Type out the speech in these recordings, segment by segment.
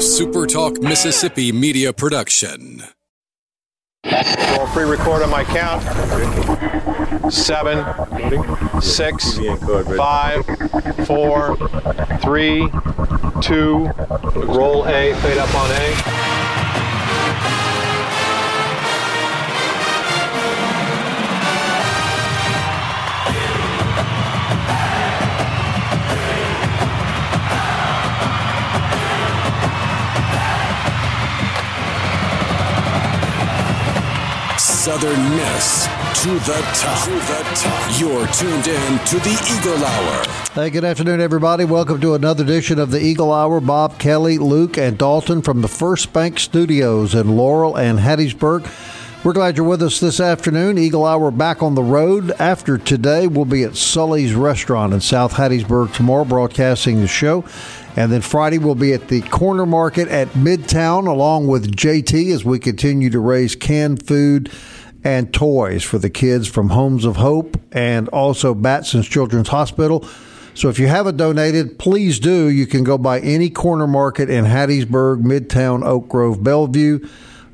SuperTalk Mississippi media production. Roll pre-record on my count. Seven, six, five, four, three, two. Roll A. Fade up on A. Southern Miss to the top. To the top. You're tuned in to the Eagle Hour. Hey, good afternoon, everybody. Welcome to another edition of the Eagle Hour. Bob Kelly, Luke, and Dalton from the First Bank Studios in Laurel and Hattiesburg. We're glad you're with us this afternoon. Eagle Hour back on the road. After today, we'll be at Sully's Restaurant in South Hattiesburg tomorrow, broadcasting the show. And then Friday, we'll be at the Corner Market at Midtown along with JT as we continue to raise canned food and toys for the kids from Homes of Hope and also Batson's Children's Hospital. So if you haven't donated, please do. You can go by any corner market in Hattiesburg, Midtown, Oak Grove, Bellevue.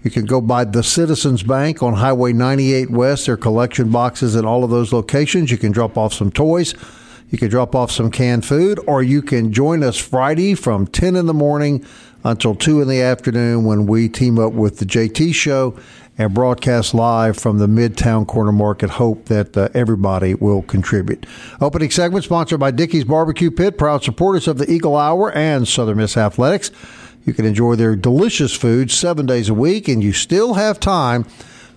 You can go by the Citizens Bank on Highway 98 West. Their collection boxes in all of those locations. You can drop off some toys. You can drop off some canned food, or you can join us Friday from 10 in the morning until 2 in the afternoon when we team up with the JT Show and broadcast live from the Midtown Corner Market. Hope that uh, everybody will contribute. Opening segment sponsored by Dickey's Barbecue Pit, proud supporters of the Eagle Hour and Southern Miss Athletics. You can enjoy their delicious food seven days a week, and you still have time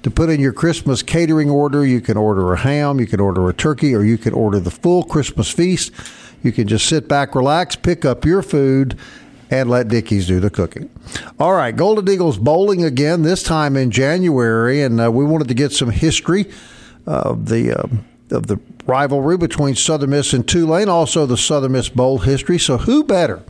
to put in your Christmas catering order. You can order a ham, you can order a turkey, or you can order the full Christmas feast. You can just sit back, relax, pick up your food, and let Dickey's do the cooking. All right, Golden Eagles bowling again, this time in January, and uh, we wanted to get some history of the. Uh, of the rivalry between Southern Miss and Tulane, also the Southern Miss Bowl history. So, who better?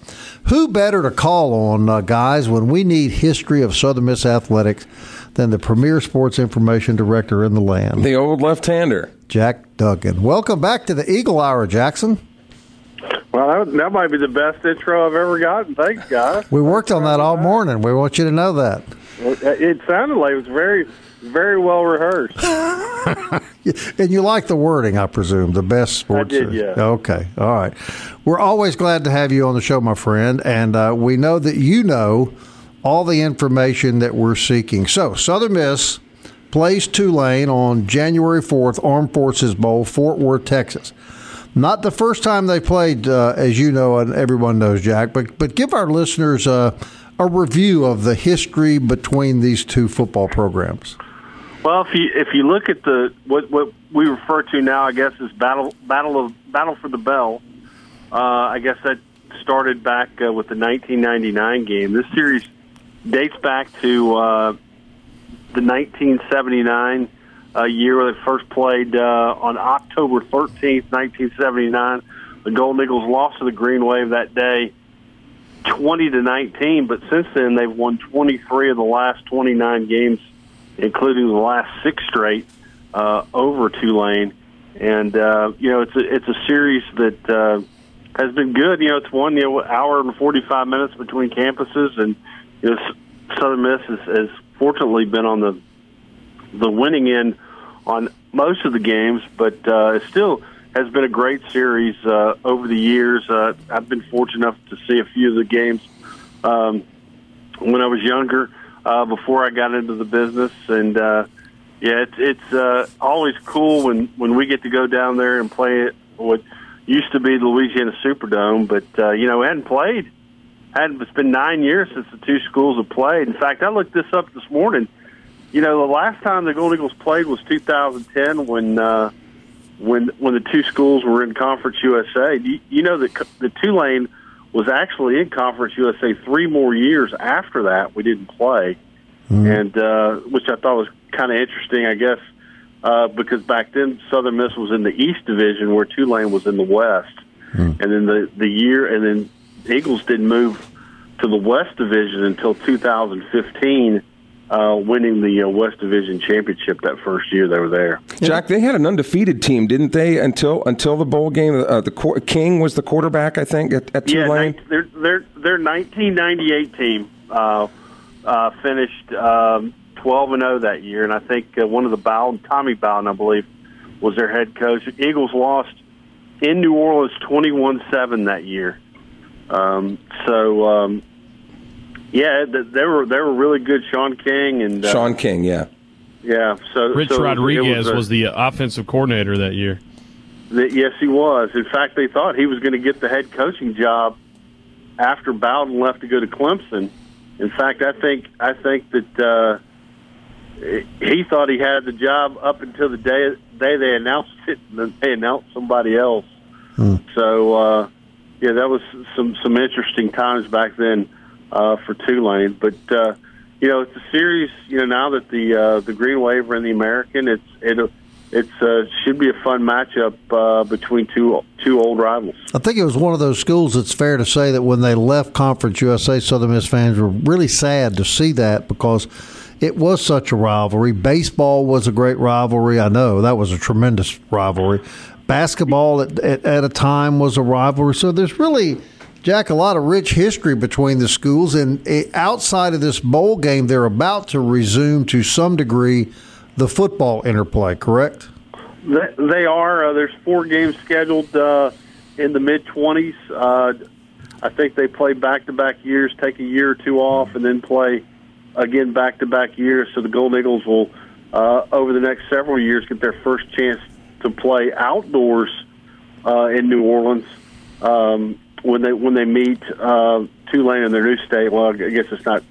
Who better to call on, uh, guys, when we need history of Southern Miss athletics than the premier sports information director in the land? The old left hander. Jack Duggan. Welcome back to the Eagle Hour, Jackson. Well, that, that might be the best intro I've ever gotten. Thanks, guys. We worked on that all morning. We want you to know that. It sounded like it was very, very well rehearsed. and you like the wording, I presume, the best sports. I did, yeah. Okay, all right. We're always glad to have you on the show, my friend, and uh, we know that you know all the information that we're seeking. So, Southern Miss plays Tulane on January 4th, Armed Forces Bowl, Fort Worth, Texas. Not the first time they played, uh, as you know, and everyone knows, Jack, but, but give our listeners uh, a review of the history between these two football programs. Well, if you if you look at the what what we refer to now, I guess is battle battle of battle for the bell. Uh, I guess that started back uh, with the 1999 game. This series dates back to uh, the 1979 uh, year where they first played uh, on October 13th, 1979. The Golden Eagles lost to the Green Wave that day, 20 to 19. But since then, they've won 23 of the last 29 games, including the last six straight uh, over Tulane. And uh, you know, it's a it's a series that uh, has been good. You know, it's one you know hour and 45 minutes between campuses, and you know, Southern Miss has, has fortunately been on the the winning end on most of the games, but uh, it still has been a great series uh, over the years. Uh, I've been fortunate enough to see a few of the games um, when I was younger, uh, before I got into the business, and uh, yeah, it's it's uh, always cool when when we get to go down there and play it. What used to be the Louisiana Superdome, but uh, you know, hadn't played. Hadn't it's been nine years since the two schools have played. In fact, I looked this up this morning you know, the last time the Golden Eagles played was 2010 when uh, when when the two schools were in Conference USA. You, you know that the Tulane was actually in Conference USA three more years after that. We didn't play, mm-hmm. and uh, which I thought was kind of interesting, I guess, uh, because back then Southern Miss was in the East Division where Tulane was in the West, mm-hmm. and then the the year and then Eagles didn't move to the West Division until 2015 uh, winning the uh, West Division championship that first year they were there. Jack, they had an undefeated team, didn't they? Until until the bowl game, uh, the King was the quarterback, I think, at, at Tulane. Yeah, their their their 1998 team uh, uh, finished um, 12 and 0 that year, and I think uh, one of the Bowden, Tommy Bowden, I believe, was their head coach. Eagles lost in New Orleans 21-7 that year. Um, so um, yeah, they were they were really good. Shaun King and uh, Shaun King, yeah, yeah. So Rich so Rodriguez was, a, was, the offensive coordinator that year. The, yes, he was. In fact, they thought he was going to get the head coaching job after Bowden left to go to Clemson. In fact, I think I think that uh, he thought he had the job up until the day day they announced it, and then they announced somebody else. Hmm. So, uh, yeah, that was some some interesting times back then uh, for Tulane. But uh, you know, it's a series. You know, now that the uh, the Green Wave are in the American, it's it it's uh, should be a fun matchup uh, between two two old rivals. I think it was one of those schools. It's fair to say that when they left Conference USA, Southern Miss fans were really sad to see that because it was such a rivalry. Baseball was a great rivalry. I know that was a tremendous rivalry. Basketball at, at, at a time was a rivalry. So there's really Jack, a lot of rich history between the schools, and eh, outside of this bowl game, they're about to resume to some degree the football interplay. Correct? They are. Uh, there's four games scheduled uh, in the mid twenties. Uh, I think they play back to back years, take a year or two off, and then play again back to back years. So the Golden Eagles will, uh, over the next several years, get their first chance to play outdoors uh, in New Orleans. Um, when they when they meet uh, Tulane in their new state. Well, I guess it's not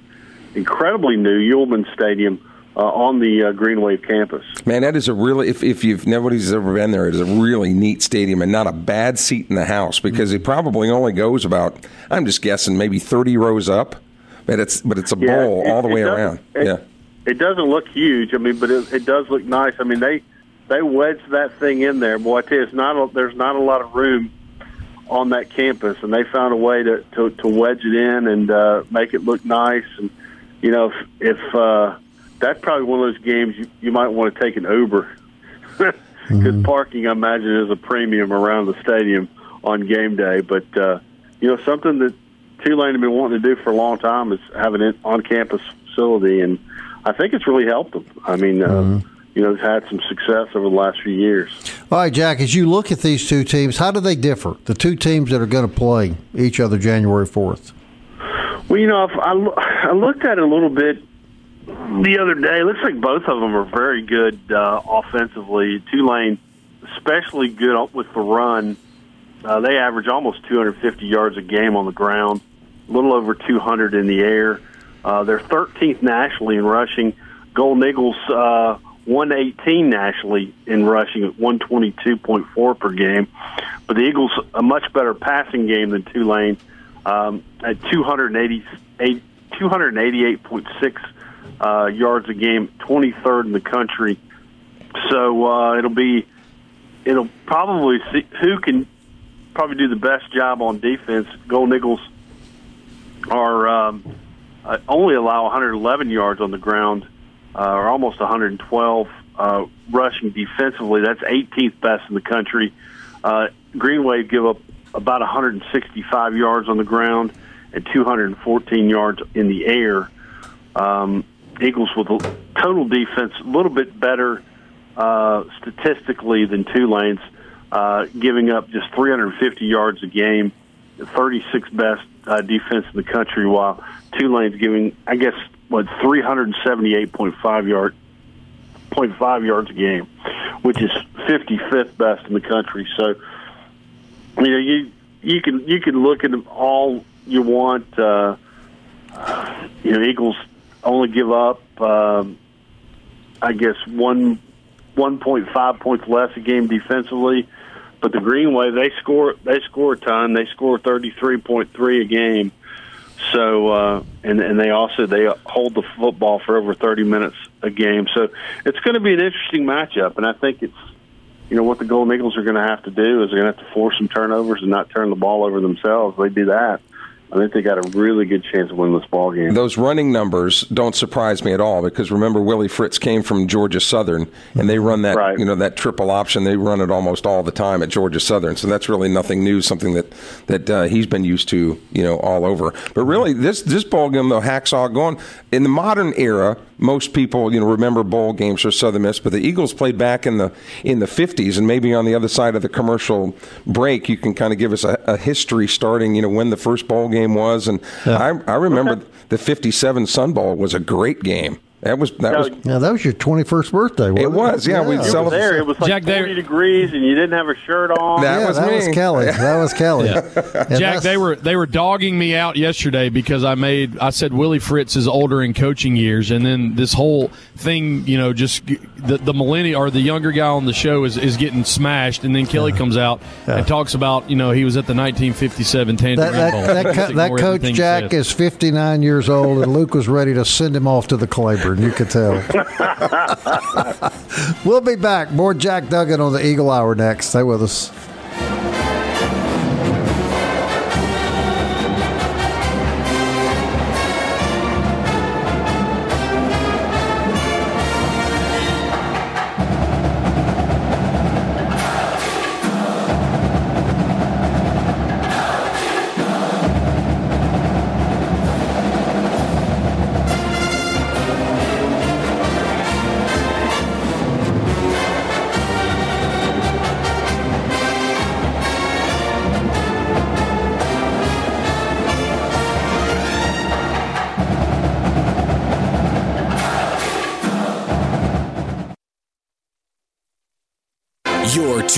incredibly new. Yulman Stadium. Uh, on the uh, Green Wave campus. Man, that is a really if if you've nobody's ever been there, it is a really neat stadium and not a bad seat in the house because it probably only goes about I'm just guessing maybe 30 rows up, but it's but it's a yeah, bowl it, all the way around. It, yeah, it doesn't look huge. I mean, but it, it does look nice. I mean, they they wedge that thing in there. Boy, I tell you, it's not a, there's not a lot of room on that campus, and they found a way to to, to wedge it in and uh, make it look nice. And you know, if, if uh, that's probably one of those games you, you might want to take an Uber because mm-hmm. parking, I imagine, is a premium around the stadium on game day. But uh, you know, something that Tulane have been wanting to do for a long time is have an on-campus facility, and I think it's really helped them. I mean. Uh, mm-hmm you know, had some success over the last few years. All right, Jack, as you look at these two teams, how do they differ? The two teams that are going to play each other January 4th? Well, you know, if I, I looked at it a little bit the other day. It looks like both of them are very good uh, offensively. Tulane, especially good with the run. Uh, they average almost 250 yards a game on the ground, a little over 200 in the air. Uh, they're 13th nationally in rushing. Golden Eagles uh, 118 nationally in rushing at 122.4 per game. But the Eagles a much better passing game than Tulane um, at 288 288.6 uh, yards a game, 23rd in the country. So uh, it'll be it'll probably see who can probably do the best job on defense. Golden Eagles are um, uh, only allow 111 yards on the ground uh, or almost 112 uh, rushing defensively. That's 18th best in the country. Uh, Green Wave give up about 165 yards on the ground and 214 yards in the air. Um, Eagles with a total defense a little bit better uh, statistically than Tulane's, uh, giving up just 350 yards a game, 36th best uh, defense in the country, while Tulane's giving, I guess, what 378.5 yard, 0.5 yards a game, which is 55th best in the country. So, you know, you you can you can look at them all you want. Uh, you know, Eagles only give up, um, I guess one one point five points less a game defensively, but the Green Wave, they score they score a ton. They score thirty three point three a game. So uh, and and they also they hold the football for over 30 minutes a game. So it's going to be an interesting matchup, and I think it's you know what the Golden Eagles are going to have to do is they're going to have to force some turnovers and not turn the ball over themselves. They do that, I think they got a really good chance of winning this ball game. Those running numbers don't surprise me at all because remember Willie Fritz came from Georgia Southern and they run that Right. you know that triple option. They run it almost all the time at Georgia Southern, so that's really nothing new. Something that that uh, he's been used to you know all over. But really, this this ball game though, Hacksaw going in the modern era. Most people you know remember bowl games for Southern Miss, but the Eagles played back in the in the 50s, and maybe on the other side of the commercial break, you can kind of give us a, a history starting you know when the first bowl game was, and I, I remember the '57 Sun Bowl was a great game. That was that was Yeah, that was your 21st birthday. Wasn't It was, yeah, we You were celebrated- there. It was like Jack, they- 40 degrees, and you didn't have a shirt on. That yeah, was that me. was Kelly. That was Kelly. And Jack, they were they were dogging me out yesterday because I made I said Willie Fritz is older in coaching years, and then this whole thing, you know, just the the millennial or the younger guy on the show is, is getting smashed, and then Kelly comes out and talks about you know he was at the 1957 Tangerine That, that, Bowl. that, Just co- that coach Jack said. is 59 years old, and Luke was ready to send him off to the Claiborne. You could tell. we'll be back. More Jack Duggan on the Eagle Hour next. Stay with us.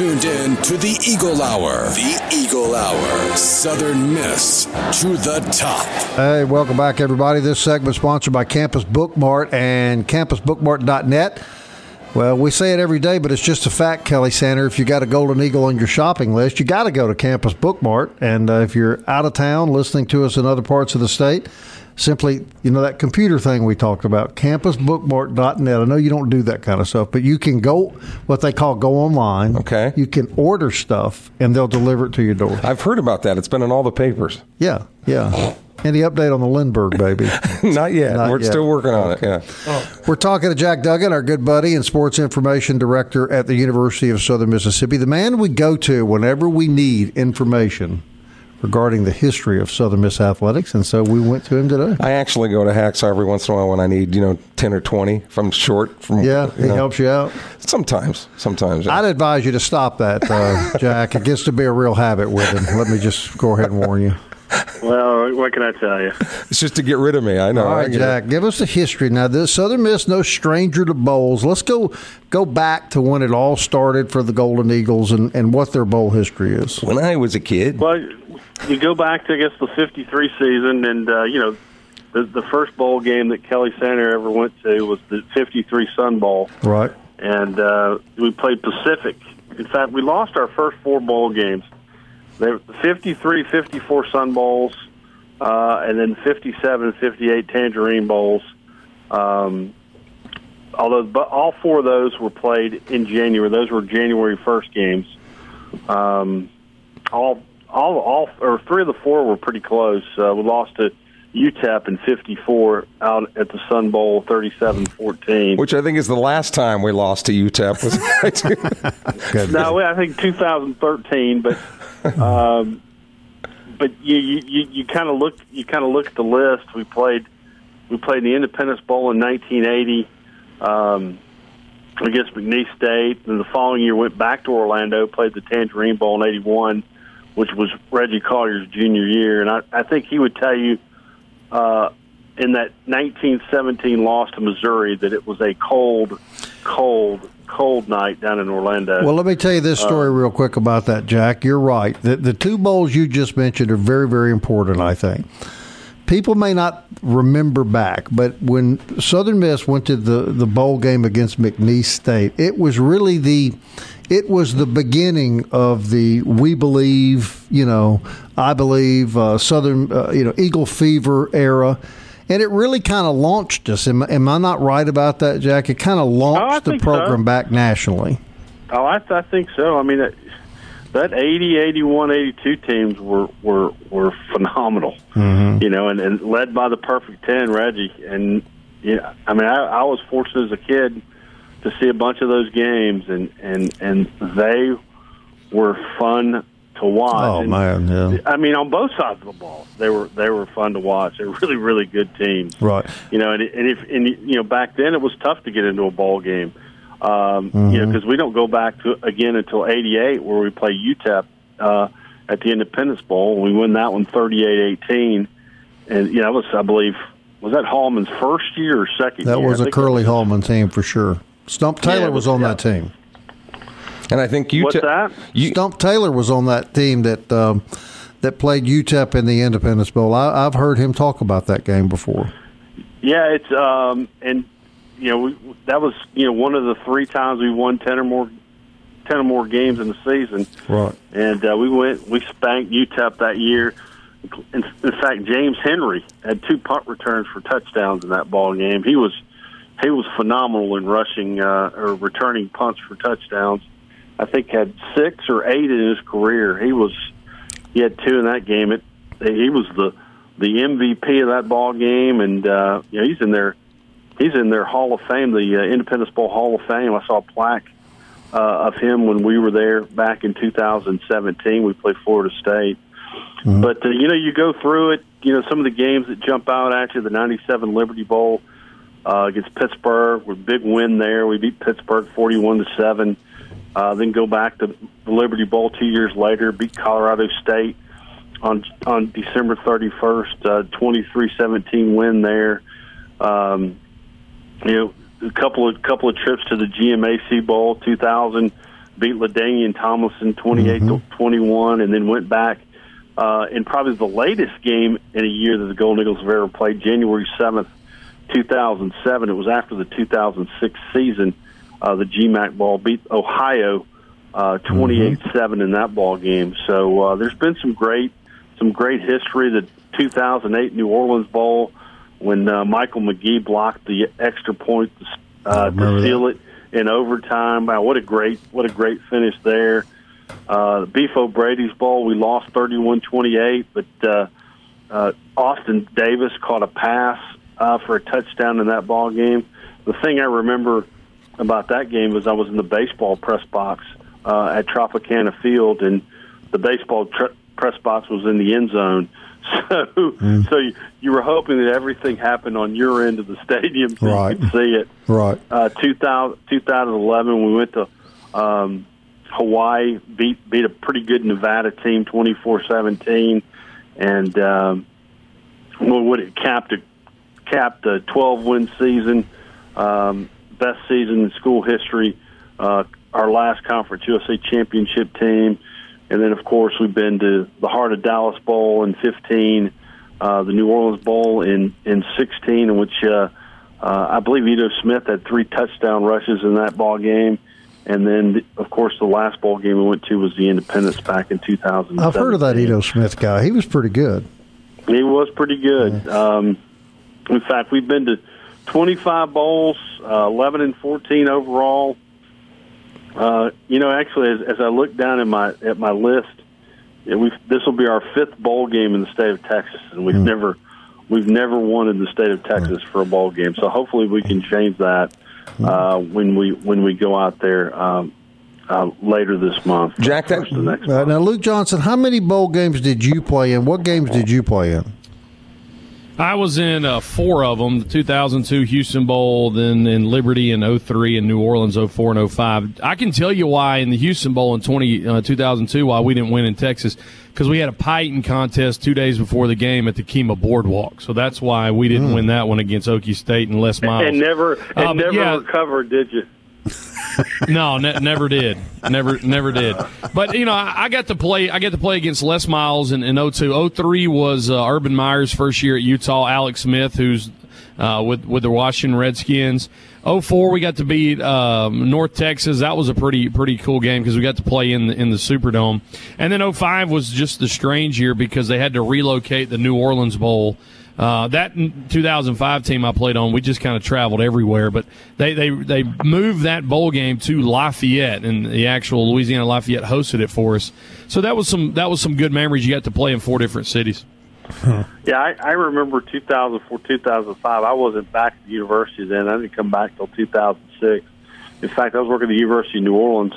Tuned in to the Eagle Hour. The Eagle Hour. Southern Miss to the top. Hey, welcome back, everybody. This segment sponsored by Campus Bookmart and campusbookmart.net. Well, we say it every day, but it's just a fact, Kelly Center. If you got a Golden Eagle on your shopping list, you got to go to Campus Bookmart. And uh, if you're out of town listening to us in other parts of the state, simply, you know, that computer thing we talked about, campusbookmart.net. I know you don't do that kind of stuff, but you can go, what they call go online. Okay. You can order stuff, and they'll deliver it to your door. I've heard about that. It's been in all the papers. Yeah, yeah. Any update on the Lindbergh baby? Not yet. Not We're yet. still working on it. Yeah. Oh. We're talking to Jack Duggan, our good buddy and sports information director at the University of Southern Mississippi, the man we go to whenever we need information regarding the history of Southern Miss athletics. And so we went to him today. I actually go to Hacksaw every once in a while when I need, you know, 10 or 20 if I'm short. From, Yeah, he know. helps you out. Sometimes. Sometimes. yeah. I'd advise you to stop that, uh, Jack. It gets to be a real habit with him. Let me just go ahead and warn you. Well, what can I tell you? It's just to get rid of me. I know. All right, I it. Jack, give us the history. Now, this Southern Miss, no stranger to bowls. Let's go go back to when it all started for the Golden Eagles and, and what their bowl history is. When I was a kid, Well, you go back to I guess the '53 season, and uh, you know, the the first bowl game that Kelly Center ever went to was the '53 Sun Bowl, Right. and uh, we played Pacific. In fact, we lost our first four bowl games. They were the 53, 54 Sun Bowls, uh, and then 57, 58 Tangerine Bowls. Um, although, but all four of those were played in January. Those were January first games. Um, all, all, all, or three of the four were pretty close. Uh, we lost to UTEP in '54 out at the Sun Bowl, 37-14. which I think is the last time we lost to UTEP. Was Good. No, I think 2013, but um, but you you, you, you kind of look you kind of look at the list. We played we played the Independence Bowl in 1980 um, against McNeese State, and the following year went back to Orlando, played the Tangerine Bowl in '81, which was Reggie Collier's junior year, and I, I think he would tell you. Uh, in that 1917 loss to Missouri, that it was a cold, cold, cold night down in Orlando. Well, let me tell you this story real quick about that, Jack. You're right. The, the two bowls you just mentioned are very, very important, I think. People may not remember back, but when Southern Miss went to the, the bowl game against McNeese State, it was really the it was the beginning of the we believe, you know, I believe uh, Southern, uh, you know, Eagle Fever era. And it really kind of launched us. Am, am I not right about that, Jack? It kind of launched the think so. program back nationally. Oh, I, I think so. I mean, uh, that 80, 81, 82 teams were were were phenomenal. Mm-hmm. You know, and, and led by the perfect ten, Reggie. And yeah, I mean, I, I was fortunate as a kid to see a bunch of those games, and and and they were fun to watch. Oh and, man, yeah. I mean, on both sides of the ball, they were they were fun to watch. They were really really good teams. Right. You know, and, and if and you know back then it was tough to get into a ball game. Um, You know, Mm-hmm. because we don't go back to again until '88 where we play UTEP uh, at the Independence Bowl. We win that one 38-18, and yeah, that was I believe was that Hallman's first year or second That year? was a Curley Hallman team for sure. Stump Taylor Yeah, was was- on yeah. that team. And I think you. What's that? You, Stump Taylor was on that team that um, that played UTEP in the Independence Bowl. I, I've heard him talk about that game before. Yeah, it's um, and you know we, that was you know one of the three times we won ten or more ten or more games in the season. Right. and uh, we went we spanked UTEP that year. In, in fact, James Henry had two punt returns for touchdowns in that ball game. He was he was phenomenal in rushing uh, or returning punts for touchdowns. I think had six or eight in his career. He was he had two in that game. It he was the the MVP of that ball game, and uh, you know he's in there he's in their Hall of Fame, the uh, Independence Bowl Hall of Fame. I saw a plaque uh, of him when we were there back in 2017. We played Florida State. But, uh, you know, you go through it, you know, some of the games that jump out at you, the 97 Liberty Bowl uh, against Pittsburgh, with big win there. We beat Pittsburgh 41 to 7. Uh, then go back to the Liberty Bowl two years later, beat Colorado State on on December 31st, uh, 23-17 win there. Um, you know, a couple of couple of trips to the GMAC Bowl 2000, beat LaDainian Tomlinson 28 to 21, and then went back uh, in probably the latest game in a year that the Golden Eagles have ever played, January 7th, 2007. It was after the 2006 season. Uh, the GMAC ball beat Ohio uh, 28-7 in that ball game. So uh, there's been some great some great history. The 2008 New Orleans Bowl when uh, Michael McGee blocked the extra point uh, to seal it in overtime. Wow, what a great what a great finish there. Uh, Beef O'Brady's Bowl, we lost 31-28, but uh, uh, Austin Davis caught a pass uh, for a touchdown in that ball game. The thing I remember about that game was I was in the baseball press box uh, at Tropicana Field, and the baseball tr- press box was in the end zone. So, so you, you were hoping that everything happened on your end of the stadium so Right. you could see it Right. uh, 2000, 2011, we went to um, Hawaii, beat beat a pretty good Nevada team, 24-17, and um, well, what it capped a capped a 12 win season, um, best season in school history. Uh, our last Conference USA championship team, and then of course we've been to the Heart of Dallas Bowl in 15, uh, the New Orleans Bowl in in 16, in which. Uh, uh, I believe Ito Smith had three touchdown rushes in that ball game, and then of course the last ball game we went to was the Independence back in 2000. I've heard of that Ito Smith guy. He was pretty good. He was pretty good. Um, in fact, we've been to 25 bowls, uh, 11 and 14 overall. Uh, you know, actually, as, as I look down at my at my list, yeah, we've, this will be our fifth bowl game in the state of Texas, and we've never we've never won in the state of Texas for a bowl game. So hopefully, we can change that uh, when we when we go out there um, uh, later this month. Jack, that- First of next Uh, month. now, Luke Johnson, how many bowl games did you play in? What games did you play in? I was in uh, four of them: the 2002 Houston Bowl, then in Liberty in 03, and New Orleans 04 and 05. I can tell you why in the Houston Bowl in 20, uh, 2002 why we didn't win in Texas because we had a pie eating contest two days before the game at the Kemah Boardwalk. So that's why we didn't win that one against Okie State and Les Miles. and never and Um, never yeah. recovered, did you? No, ne- never did. Never, never did. But you know, I, I got to play. I got to play against Les Miles in, in 02. 03 was uh, Urban Meyer's first year at Utah. Alex Smith, who's uh, with with the Washington Redskins. 04 we got to beat um, North Texas. That was a pretty pretty cool game because we got to play in the, in the Superdome. And then 05 was just the strange year because they had to relocate the New Orleans Bowl. Uh, that 2005 team I played on, we just kind of traveled everywhere. But they, they they moved that bowl game to Lafayette, and the actual Louisiana Lafayette hosted it for us. So that was some that was some good memories. You got to play in four different cities. Yeah, I, I remember 2004, 2005. I wasn't back at the university then. I didn't come back till 2006. In fact, I was working at the University of New Orleans.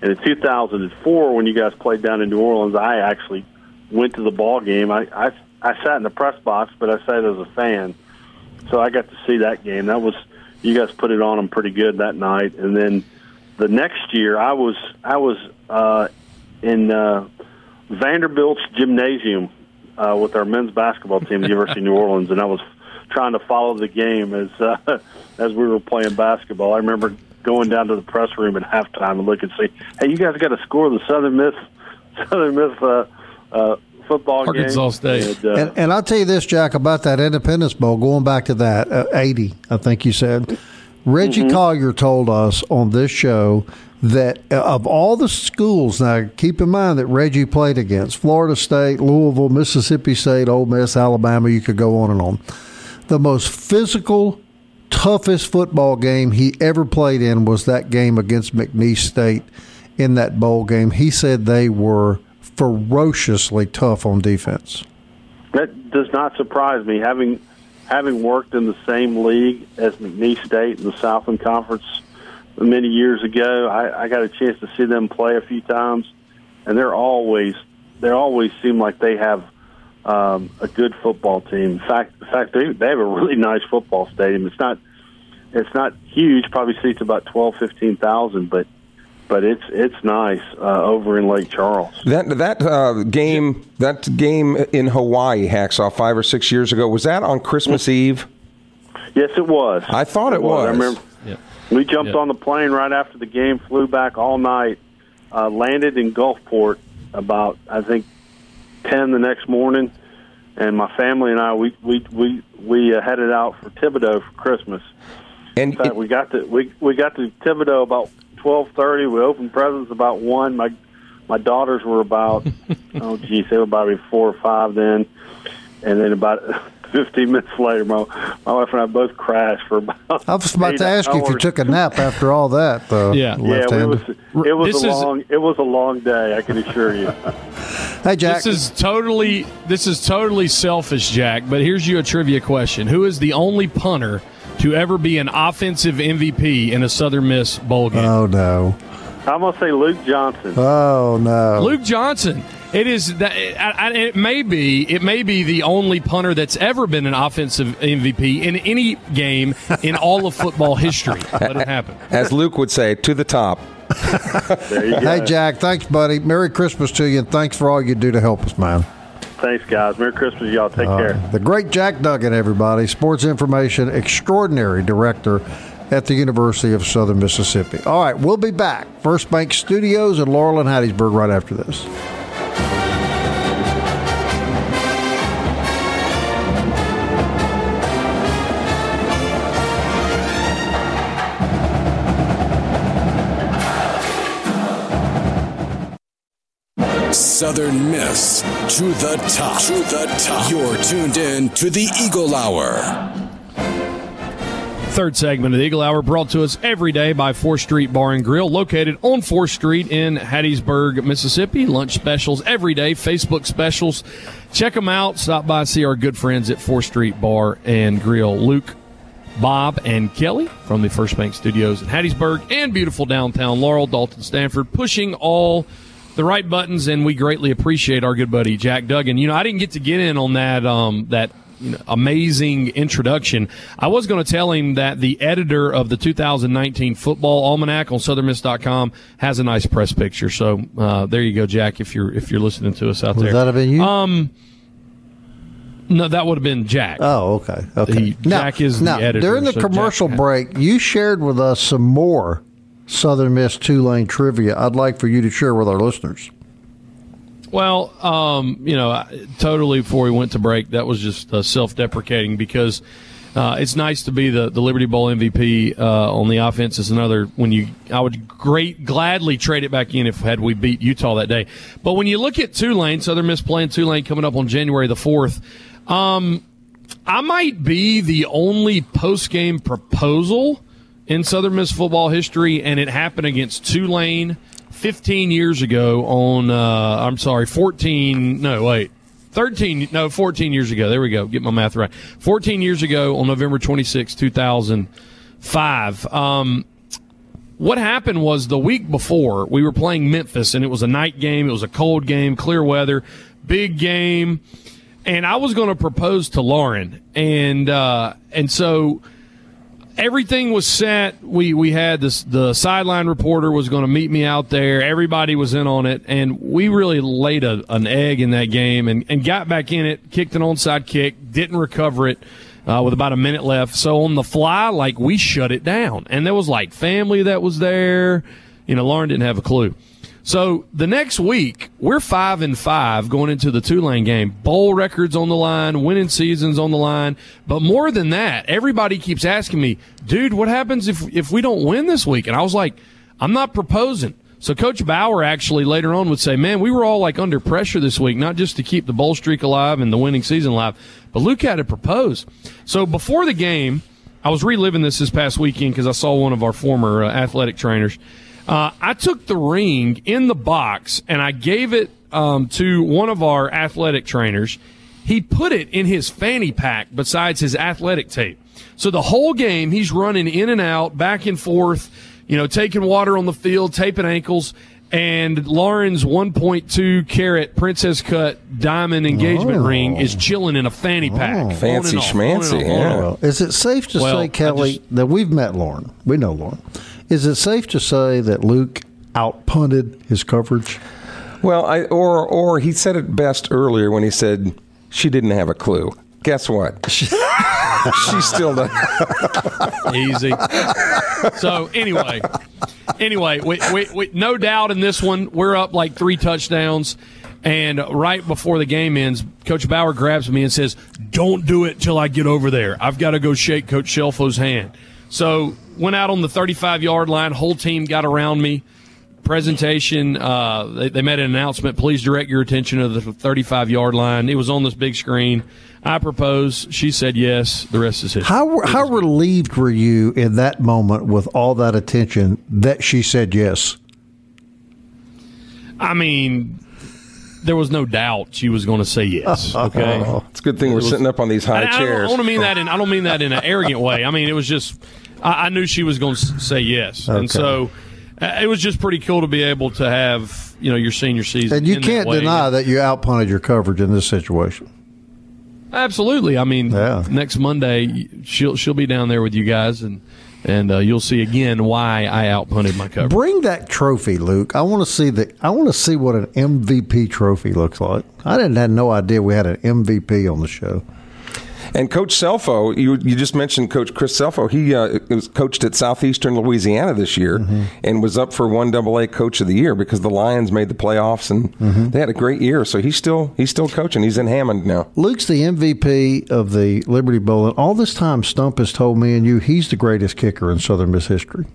And in 2004, when you guys played down in New Orleans, I actually went to the ball game. I, I I sat in the press box, but I sat as a fan, so I got to see that game. That was you guys put it on them pretty good that night, and then the next year I was I was uh, in uh, Vanderbilt's gymnasium uh, with our men's basketball team, University of New Orleans, and I was trying to follow the game as uh, as we were playing basketball. I remember going down to the press room at halftime and looking and say, "Hey, you guys got to score the Southern Miss Southern Miss uh, uh, football Arkansas game." State. And, uh, And, and I'll tell you this, Jack, about that Independence Bowl, going back to that, uh, 80, I think you said. Reggie Collier told us on this show that uh, of all the schools, now keep in mind that Reggie played against Florida State, Louisville, Mississippi State, Ole Miss, Alabama, you could go on and on. The most physical, toughest football game he ever played in was that game against McNeese State in that bowl game. He said they were ferociously tough on defense. That does not surprise me. Having having worked in the same league as McNeese State in the Southland Conference many years ago, I, I got a chance to see them play a few times, and they're always they always seem like they have um, a good football team. In fact, in fact, they they have a really nice football stadium. It's not it's not huge, probably seats about twelve fifteen thousand, but but it's it's nice uh, over in Lake Charles. That that uh, game that game in Hawaii, Hacksaw, five or six years ago, was that on Christmas Eve? Yes, it was. I thought it was. I remember. Yep. We jumped Yep. on the plane right after the game, flew back all night, uh, landed in Gulfport about I think ten the next morning, and my family and I we we we we uh, headed out for Thibodaux for Christmas. And In fact, it- we got to we we got to Thibodaux about twelve thirty. We opened presents about one. My my daughters were about oh geez, they were about four or five then, and then about. 15 minutes later, my, my wife and I both crashed for about. I was about to ask you if you took a nap after all that. Uh, Yeah. Yeah, we left-handed. was, it was This a is- long. It was a long day. I can assure you. hey, Jack. This is totally this is totally selfish, Jack. But here's you a trivia question: Who is the only punter to ever be an offensive MVP in a Southern Miss bowl game? oh no! I'm gonna say Luke Johnson. Oh no! Luke Johnson. It is that. I, I, it may be. It may be the only punter that's ever been an offensive MVP in any game in all of football history. Let it happen. as Luke would say, to the top. There you go. Hey, Jack. Thanks, buddy. Merry Christmas to you, and thanks for all you do to help us, man. Thanks, guys. Merry Christmas, y'all. Take care. The great Jack Duggan, everybody, sports information extraordinary director at the University of Southern Mississippi. All right, we'll be back. First Bank Studios in Laurel and Hattiesburg right after this. Southern Miss to the top. To the top. You're tuned in to the Eagle Hour. Third segment of the Eagle Hour brought to us every day by 4th Street Bar and Grill, located on 4th Street in Hattiesburg, Mississippi. Lunch specials every day, Facebook specials. Check them out. Stop by, see our good friends at 4th Street Bar and Grill. Luke, Bob, and Kelly from the First Bank Studios in Hattiesburg and beautiful downtown Laurel, Dalton, Stanford, pushing all the right buttons, and we greatly appreciate our good buddy Jack Duggan. You know, I didn't get to get in on that um, that you know, amazing introduction. I was going to tell him that the editor of the 2019 Football Almanac on SouthernMiss.com has a nice press picture. So uh, there you go, Jack. If you're if you're listening to us out Would there, that have been you? Um, no, that would have been Jack. oh, okay. Okay. The- Jack is the now, editor, During the so commercial had- break, you shared with us some more Southern Miss Tulane trivia. I'd like for you to share with our listeners. Well, um, you know, totally before we went to break, that was just uh, self-deprecating because uh, it's nice to be the, the Liberty Bowl MVP uh, on the offense. Is another when you I would great gladly trade it back in if had we beat Utah that day. But when you look at Tulane, Southern Miss playing Tulane coming up on January the fourth. Um, I might be the only post game proposal in Southern Miss football history, and it happened against Tulane 15 years ago on, uh, I'm sorry, 14, no, wait, 13, no, 14 years ago. There we go. Get my math right. 14 years ago on November 26, 2005. Um, what happened was the week before we were playing Memphis and it was a night game. It was a cold game, clear weather, big game. And I was going to propose to Lauren. And, uh, and so everything was set. We we had this the sideline reporter was going to meet me out there. Everybody was in on it, and we really laid a, an egg in that game and, and got back in it. Kicked an onside kick, didn't recover it. Uh, with about a minute left, so on the fly, like we shut it down, and there was like family that was there. You know, Lauren didn't have a clue. So the next week, we're five and five going into the Tulane game. Bowl records on the line, winning seasons on the line. But more than that, everybody keeps asking me, dude, what happens if, if we don't win this week? And I was like, I'm not proposing. So Coach Bower actually later on would say, man, we were all like under pressure this week, not just to keep the bowl streak alive and the winning season alive, but Luke had to propose. So before the game, I was reliving this this past weekend because I saw one of our former uh, athletic trainers uh, I took the ring in the box and I gave it um, to one of our athletic trainers. He put it in his fanny pack besides his athletic tape. So the whole game, he's running in and out, back and forth, you know, taking water on the field, taping ankles. And Lauren's 1.2 carat princess cut diamond engagement oh. ring is chilling in a fanny pack. Oh. Fancy schmancy, yeah. Is it safe to Well, say, Kelly, just- that we've met Lauren? We know Lauren. Is it safe to say that Luke outpunted his coverage? Well, I or or he said it best earlier when he said she didn't have a clue. Guess what? she still does. Easy. so anyway, anyway, we, we, we, no doubt in this one, we're up like three touchdowns. And right before the game ends, Coach Bower grabs me and says, "Don't do it till I get over there. I've got to go shake Coach Scelfo's hand." So went out on the 35 yard line. Whole team got around me. Presentation. Uh, they, they made an announcement. Please direct your attention to the 35 yard line. It was on this big screen. I proposed. She said yes. The rest is history. How how relieved were you in that moment with all that attention that she said yes? I mean, there was no doubt she was going to say yes. Okay. It's a good thing we're sitting up on these high I, I don't, chairs. I don't mean that in I don't mean that in an arrogant way. I mean it was just I, I knew she was going to say yes, Okay. and so uh, it was just pretty cool to be able to have you know your senior season. And you can't way. deny that you outpunted your coverage in this situation. Absolutely. I mean, Yeah. next Monday she'll she'll be down there with you guys, and and uh, you'll see again why I outpunted my coverage. Bring that trophy, Luke. I want to see the. I want to see what an MVP trophy looks like. I didn't had no idea we had an MVP on the show. And Coach Scelfo, you you just mentioned Coach Chris Scelfo. He uh, was coached at Southeastern Louisiana this year Mm-hmm. and was up for one Double A Coach of the Year because the Lions made the playoffs and Mm-hmm. they had a great year. So he's still he's still coaching. He's in Hammond now. Luke's the MVP of the Liberty Bowl, and all this time, Stump has told me and you he's the greatest kicker in Southern Miss history.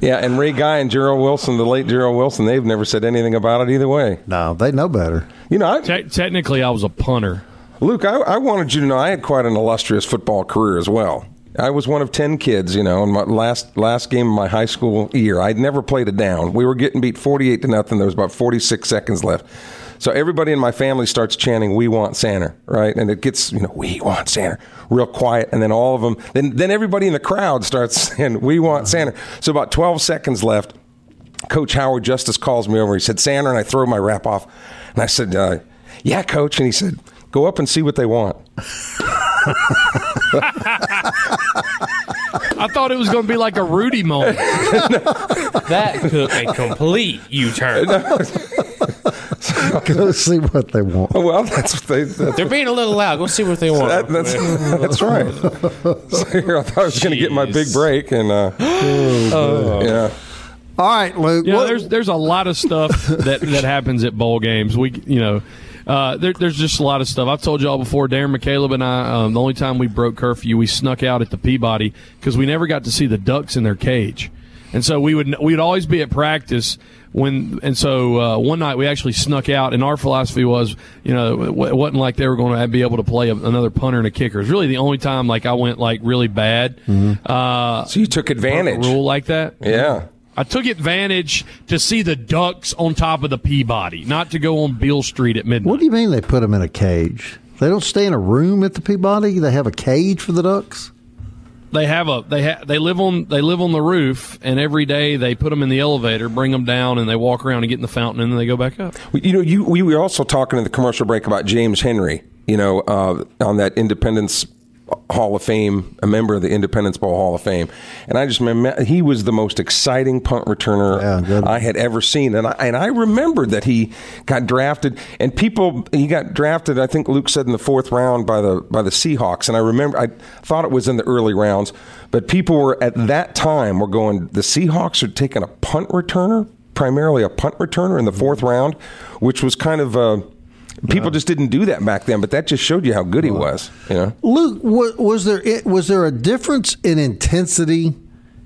Yeah, and Ray Guy and Gerald Wilson, the late Gerald Wilson, they've never said anything about it either way. No, they know better. You know, I, Te- technically, I was a punter. Luke, I, I wanted you to know I had quite an illustrious football career as well. I was one of ten kids, you know, in my last last game of my high school year. I'd never played a down. We were getting beat forty eight to nothing. There was about forty six seconds left. So everybody in my family starts chanting, "We want Santa," right? And it gets, you know, "We want Santa," real quiet, and then all of them, then then everybody in the crowd starts saying, "We want Santa." So about twelve seconds left. Coach Howard Justice calls me over. He said, Santa, and I throw my wrap off. And I said, uh, Yeah, coach. And he said, Go up and see what they want. I thought it was going to be like a Rudy moment. That took a complete U turn. Go see what they want. Oh, well, that's what they. That's, They're being a little loud. Go see what they want. that, that's, that's right. So here I thought I was going to get my big Jeez. break. And, uh, yeah. All right, Luke. Yeah, what- there's there's a lot of stuff that that happens at bowl games. We you know. Uh, there, there's just a lot of stuff. I've told y'all before. Darren McCaleb and I, um, the only time we broke curfew, we snuck out at the Peabody because we never got to see the ducks in their cage. And so we would we'd always be at practice when and so uh, one night we actually snuck out and our philosophy was you know it wasn't like they were going to be able to play another punter and a kicker. It's really the only time like I went like really bad. Uh, So you took advantage. rule like that. Yeah. I took advantage to see the ducks on top of the Peabody, not to go on Beale Street at midnight. What do you mean they put them in a cage? They don't stay in a room at the Peabody. They have a cage for the ducks. they have a they ha- they live on they live on the roof, and every day they put them in the elevator, bring them down, and they walk around and get in the fountain, and then they go back up. You know, you we were also talking in the commercial break about James Henry. You know, uh, on that Independence Hall of Fame, a member of the Independence Bowl Hall of Fame, and I just remember he was the most exciting punt returner Yeah. I had ever seen, and I and I remembered that he got drafted, and people he got drafted. I think Luke said in the fourth round by the by the Seahawks, and I remember I thought it was in the early rounds, but people were at that time were going the Seahawks are taking a punt returner, primarily a punt returner in the fourth round, which was kind of. Uh, People uh-huh. just didn't do that back then, but that just showed you how good he was. You know, Luke, wa- was there was there a difference in intensity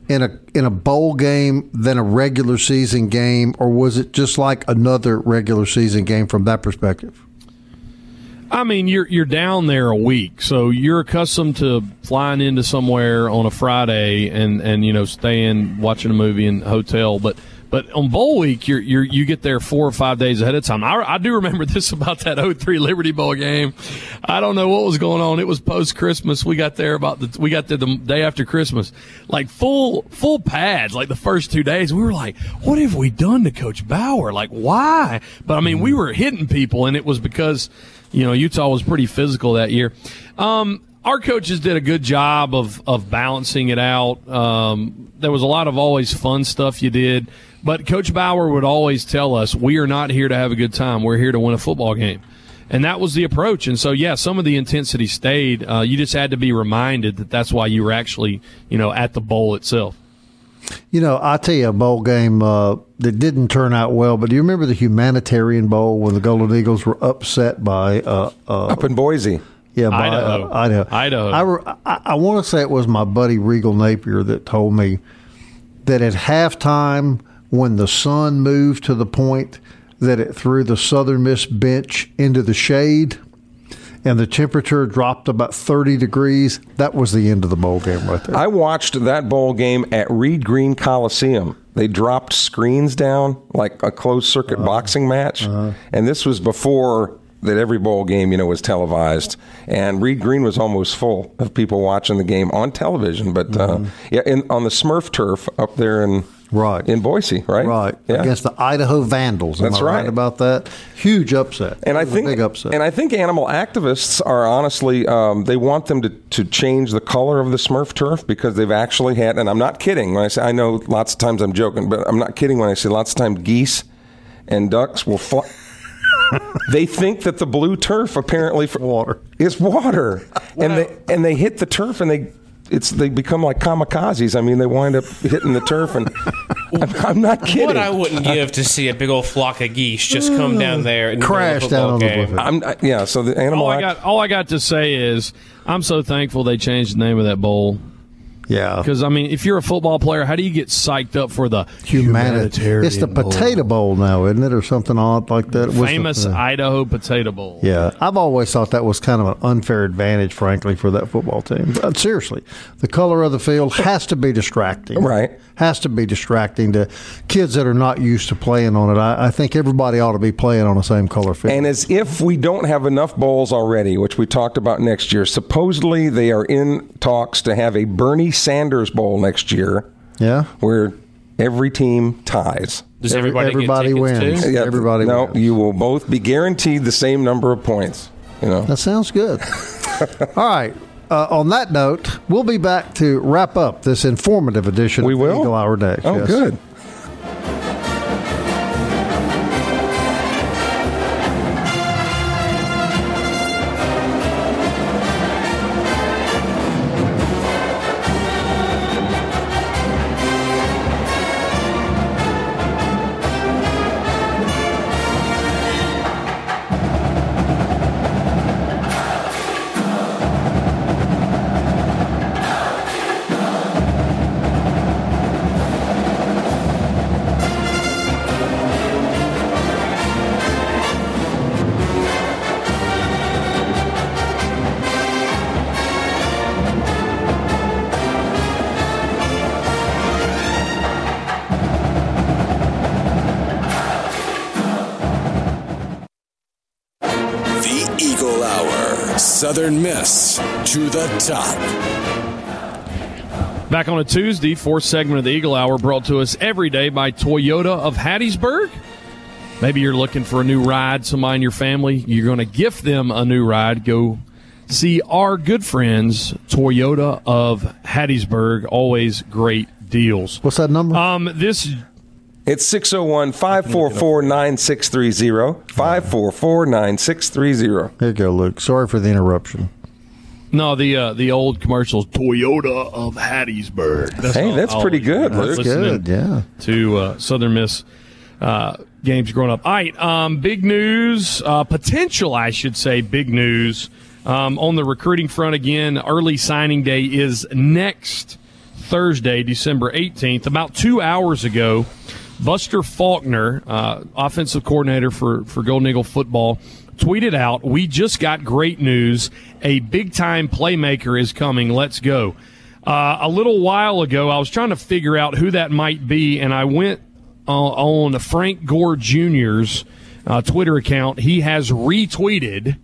in a in a bowl game than a regular season game, or was it just like another regular season game from that perspective? I mean, you're you're down there a week, so you're accustomed to flying into somewhere on a Friday and and you know staying watching a movie in a hotel, but. But on bowl week, you're, you're you get there four or five days ahead of time. I, I do remember this about that 03 Liberty Bowl game. I don't know what was going on. It was post Christmas. We got there about the we got there the day after Christmas, like full full pads. Like the first two days, we were like, "What have we done to Coach Bower? Like why?" But I mean, we were hitting people, and it was because you know Utah was pretty physical that year. Um, our coaches did a good job of of balancing it out. Um, there was a lot of always fun stuff you did, but Coach Bower would always tell us, "We are not here to have a good time. We're here to win a football game." And that was the approach. And so, yeah, some of the intensity stayed. Uh, you just had to be reminded that that's why you were actually, you know, at the bowl itself. You know, I tell you a bowl game uh, that didn't turn out well. But do you remember the humanitarian bowl when the Golden Eagles were upset by uh, uh, up in Boise. Yeah, by, Idaho. uh, Idaho. Idaho. I, re- I, I want to say it was my buddy Regal Napier that told me that at halftime, when the sun moved to the point that it threw the Southern Miss bench into the shade and the temperature dropped about 30 degrees, that was the end of the bowl game right there. I watched that bowl game at Reed Green Coliseum. They dropped screens down like a closed circuit boxing match, and this was before that every bowl game you know was televised. And Reed Green was almost full of people watching the game on television. But uh, yeah, in, on the Smurf turf up there in Right. in Boise, right? right. Yeah. Against the Idaho Vandals. Am That's right. right. about that? Huge upset. And I think, big upset. and I think animal activists are honestly, um, they want them to, to change the color of the Smurf turf because they've actually had, and I'm not kidding when I say, I know lots of times I'm joking, but I'm not kidding when I say lots of times geese and ducks will fly. They think that the blue turf apparently for, Water. is water, and they and they hit the turf and they. It's they become like kamikazes. I mean, they wind up hitting the turf, and I'm, I'm not kidding. What I wouldn't give to see a big old flock of geese just come down mm. there and Crash down on the. I'm I- yeah. So the animal. All I act- got, all I got to say is, I'm so thankful they changed the name of that bowl. Yeah. Because I mean, if you're a football player, how do you get psyched up for the Humanitarian. It's the potato bowl now, isn't it, or something odd like that? What's the- famous uh, Idaho Potato Bowl? Yeah, I've always thought that was kind of an unfair advantage, frankly, for that football team. But seriously, the color of the field has to be distracting. Right. Has to be distracting to kids that are not used to playing on it. I, I think everybody ought to be playing on the same color field. And as if we don't have enough bowls already, which we talked about next year, supposedly they are in talks to have a Bernie Sanders Bowl next year yeah. where every team ties. Does Every- everybody, everybody get wins. Too? Yeah. Everybody No, wins. you will both be guaranteed the same number of points. You know. That sounds good. All right. Uh, on that note, we'll be back to wrap up this informative edition We of will? Eagle Hour Next. Oh, yes. good. To. Back on a Tuesday, fourth segment of the Eagle Hour brought to us every day by Toyota of Hattiesburg. Maybe you're looking for a new ride, somebody in your family, you're going to gift them a new ride. Go see our good friends, Toyota of Hattiesburg. Always great deals. What's that number? Um, this It's 601 544 9630. 544 9630. Here you go, Luke. Sorry for the interruption. No the uh, the old commercials, Toyota of Hattiesburg. That's Hey, all- that's pretty good, when I listening Good, yeah. to uh, Southern Miss uh, games growing up. All right, um, big news, uh, potential, I should say, big news um, on the recruiting front again. Early signing day is next Thursday, December 18th. About two hours ago, Buster Faulkner, uh, offensive coordinator for, for Golden Eagle football, tweeted out, We just got great news. A big time playmaker is coming. Let's go. Uh, a little while ago, I was trying to figure out who that might be, and I went uh, on Frank Gore Jr.'s uh, Twitter account. He has retweeted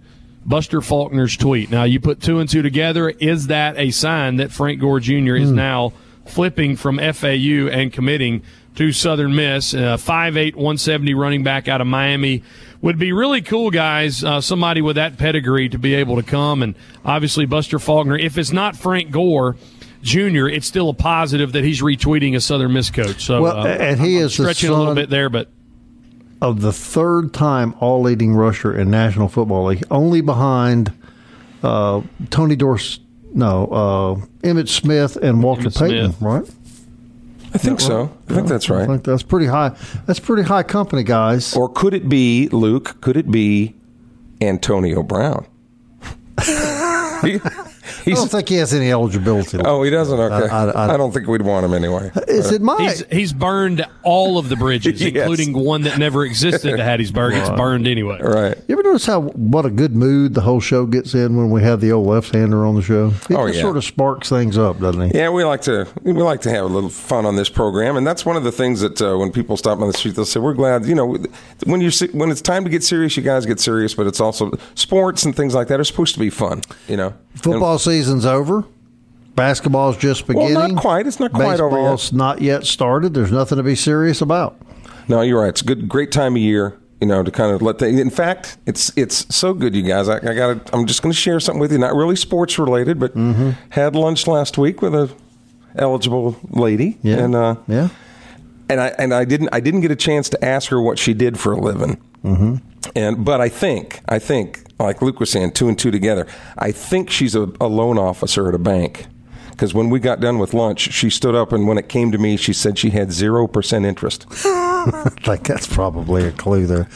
Buster Faulkner's tweet. Now, you put two and two together. Is that a sign that Frank Gore Jr. is now flipping from FAU and committing to Southern Miss? Uh, 5'8", 170 running back out of Miami. Would be really cool, guys. Uh, somebody with that pedigree to be able to come. And obviously, Buster Faulkner, if it's not Frank Gore, Jr., it's still a positive that he's retweeting a Southern Miss coach. So, Well, uh, and he I'm is the stretching a little bit there, but Of the third time all leading rusher in National Football League, only behind uh, Tony Dors, no, uh, Emmitt Smith and Walter Emmitt Payton, Smith. right? I think so. I think that's right. I right. think that's pretty high. That's pretty high company, guys. Or could it be, Luke, could it be Antonio Brown? He- I he's, don't think he has any eligibility. oh, he doesn't? Okay. I- I- I, don't think we'd want him anyway. Is it my? he's he's burned all of the bridges, Yes. including one that never existed to Hattiesburg. It's burned anyway. Right. You ever notice how what a good mood the whole show gets in when we have the old left-hander on the show? He Oh, just yeah. sort of sparks things up, doesn't he? Yeah, we like to we like to have a little fun on this program, and that's one of the things that uh, when people stop on the street, they'll say, "We're glad." You know, when you when it's time to get serious, you guys get serious, but it's also sports and things like that are supposed to be fun. You know, Football season's over. Basketball's just beginning. Well, not quite. It's not quite over yet. Baseball's not yet started. There's nothing to be serious about. No, you're right. It's a good, great time of year. You know, to kind of let the. In fact, it's it's so good, you guys. I, I got. I'm just going to share something with you. Not really sports related, but Mm-hmm. had lunch last week with a eligible lady. Yeah, and uh, yeah. and I and I didn't I didn't get a chance to ask her what she did for a living. Mm-hmm. And but I think I think like Luke was saying, two and two together. I think she's a, a loan officer at a bank. Because when we got done with lunch, she stood up and when it came to me, she said she had zero percent interest. I think that's probably a clue there.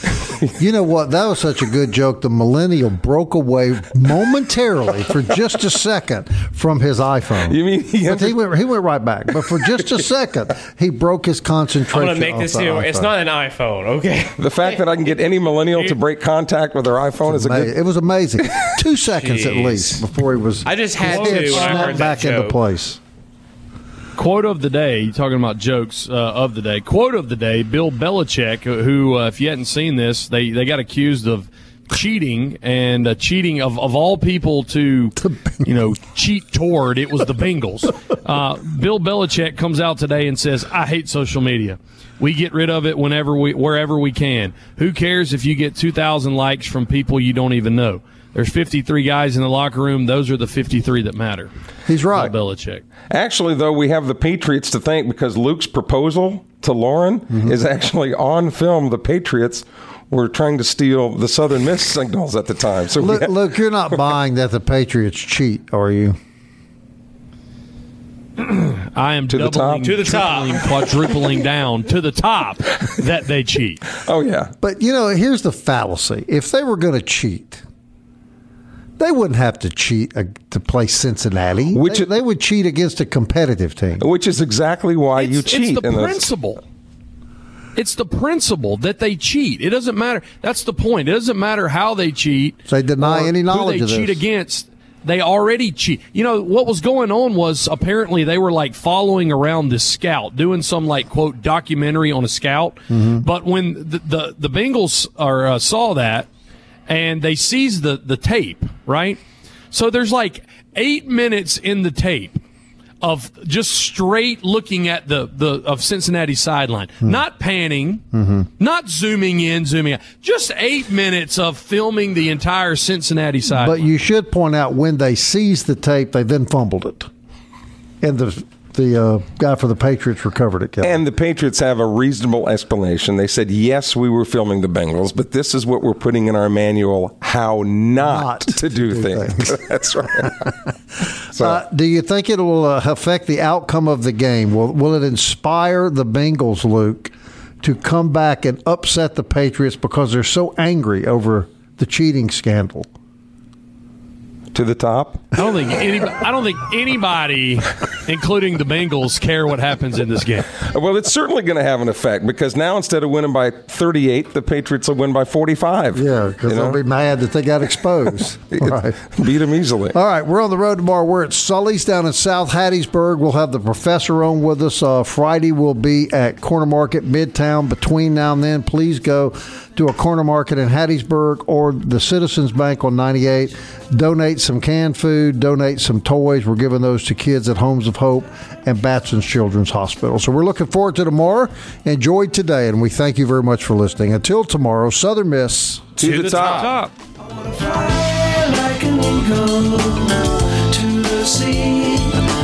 you know what? That was such a good joke. The millennial broke away momentarily for just a second from his iPhone. You mean he But he went he went right back. But for just a second, he broke his concentration. I'm gonna make this the here. It's not an iPhone, okay? The fact that I can get any millennial to break contact with their iPhone is a good. It was amazing. Two seconds at least before he was. I just had his to when I snapped heard that back into place. Quote of the day, you're talking about jokes uh, of the day. Quote of the day, Bill Belichick, who, uh, if you hadn't seen this, they, they got accused of cheating and uh, cheating of, of all people to, you know, cheat toward, it was the Bengals. Uh, Bill Belichick comes out today and says, I hate social media. We get rid of it whenever we, wherever we can. Who cares if you get 2,000 likes from people you don't even know? There's 53 guys in the locker room. Those are the 53 that matter. He's right. Bill Belichick. Actually, though, we have the Patriots to thank because Luke's proposal to Lauren Mm-hmm. is actually on film. The Patriots were trying to steal the Southern Miss signals at the time. So we Look, had- look, you're not buying that the Patriots cheat, are you? I am To the top? To the top. quadrupling down to the top that they cheat. oh yeah, But you know, here's the fallacy: if they were going to cheat, they wouldn't have to cheat uh, to play Cincinnati. Which- they, they would cheat against a competitive team. which is exactly why you cheat. it's the in those- principle. It's the principle that they cheat. It doesn't matter. That's the point. It doesn't matter how they cheat. They deny any knowledge who of they cheat against. They already cheat. You know what was going on was apparently they were like following around this scout, doing some like quote documentary on a scout. Mm-hmm. But when the the, the Bengals are, uh, saw that and they seize the the tape, right? So there's like eight minutes in the tape of just straight looking at the, the of Cincinnati sideline, hmm. not panning, mm-hmm. not zooming in, zooming out, just eight minutes of filming the entire Cincinnati sideline. But you should point out when they seized the tape, they then fumbled it, and the the uh, guy for the Patriots recovered it. Kelly. And the Patriots have a reasonable explanation. They said, yes, we were filming the Bengals, but this is what we're putting in our manual how not, Not to, do, do things. things. That's right. so, Uh, do you think it will uh, affect the outcome of the game? Will Will it inspire the Bengals, Luke, to come back and upset the Patriots because they're so angry over the cheating scandal? To the top. I don't think any, I don't think anybody, including the Bengals, care what happens in this game. Well, it's certainly going to have an effect because now instead of winning by 38, the Patriots will win by 45. Yeah, because You know? they'll be mad that they got exposed. right. Beat them easily. All right, we're on the road tomorrow. We're at Sully's down in South Hattiesburg. We'll have the professor on with us. Uh, Friday we'll be at Corner Market Midtown. Between now and then, please go to a corner market in Hattiesburg or the Citizens Bank on 98. Donate some canned food, donate some toys. We're giving those to kids at Homes of Hope and Batson's Children's Hospital. So we're looking forward to tomorrow. Enjoy today, and we thank you very much for listening. Until tomorrow, Southern Miss. to, the, top. Fly like an eagle to the sea. Fly